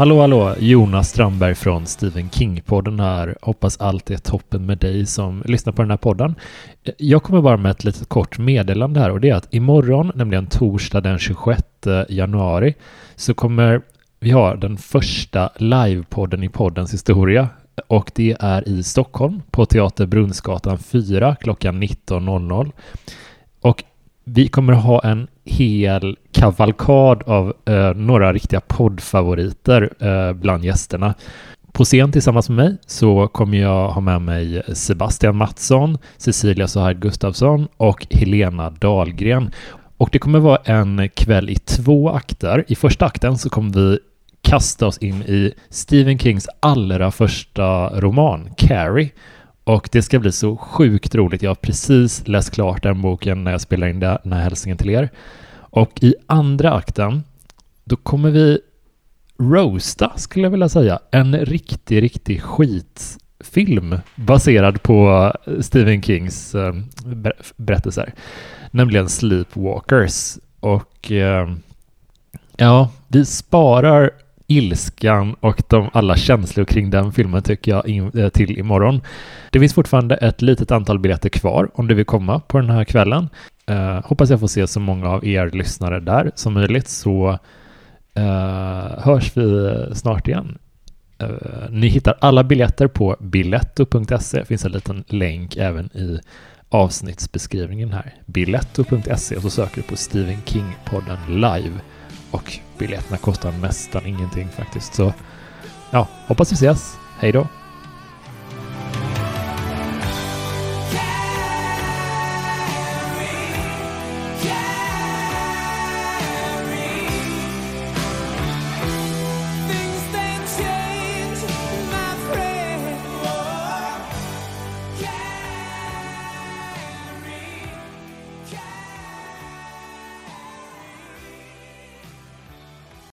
Hallå hallå, Jonas Strandberg från Stephen King-podden här. Hoppas allt är toppen med dig som lyssnar på den här podden. Jag kommer bara med ett litet kort meddelande här och det är att imorgon, nämligen torsdag den 26 januari, så kommer vi ha den första livepodden i poddens historia och det är i Stockholm på Teater Brunnsgatan 4 klockan 19.00. Och vi kommer att ha en hel kavalkad av eh, några riktiga poddfavoriter eh, bland gästerna. På scen tillsammans med mig så kommer jag ha med mig Sebastian Mattsson, Cecilia Sohard Gustafsson och Helena Dahlgren. Och det kommer vara en kväll i två akter. I första akten så kommer vi kasta oss in i Stephen Kings allra första roman, Carrie. Och det ska bli så sjukt roligt. Jag har precis läst klart den boken när jag spelar in den här hälsningen till er. Och i andra akten, då kommer vi roasta, skulle jag vilja säga, en riktig, riktig skitfilm baserad på eh, Stephen Kings eh, berättelser, nämligen Sleepwalkers. Och eh, ja, vi sparar ilskan och de alla känslor kring den filmen tycker jag in, eh, till imorgon. Det finns fortfarande ett litet antal biljetter kvar om du vill komma på den här kvällen. Eh, hoppas jag får se så många av er lyssnare där som möjligt så eh, hörs vi snart igen. Eh, ni hittar alla biljetter på biletto.se. Det finns en liten länk även i avsnittsbeskrivningen här. Biletto.se och så söker du på Stephen King-podden live och biljetterna kostar nästan ingenting faktiskt. Så ja, hoppas vi ses. Hej då! Yeah!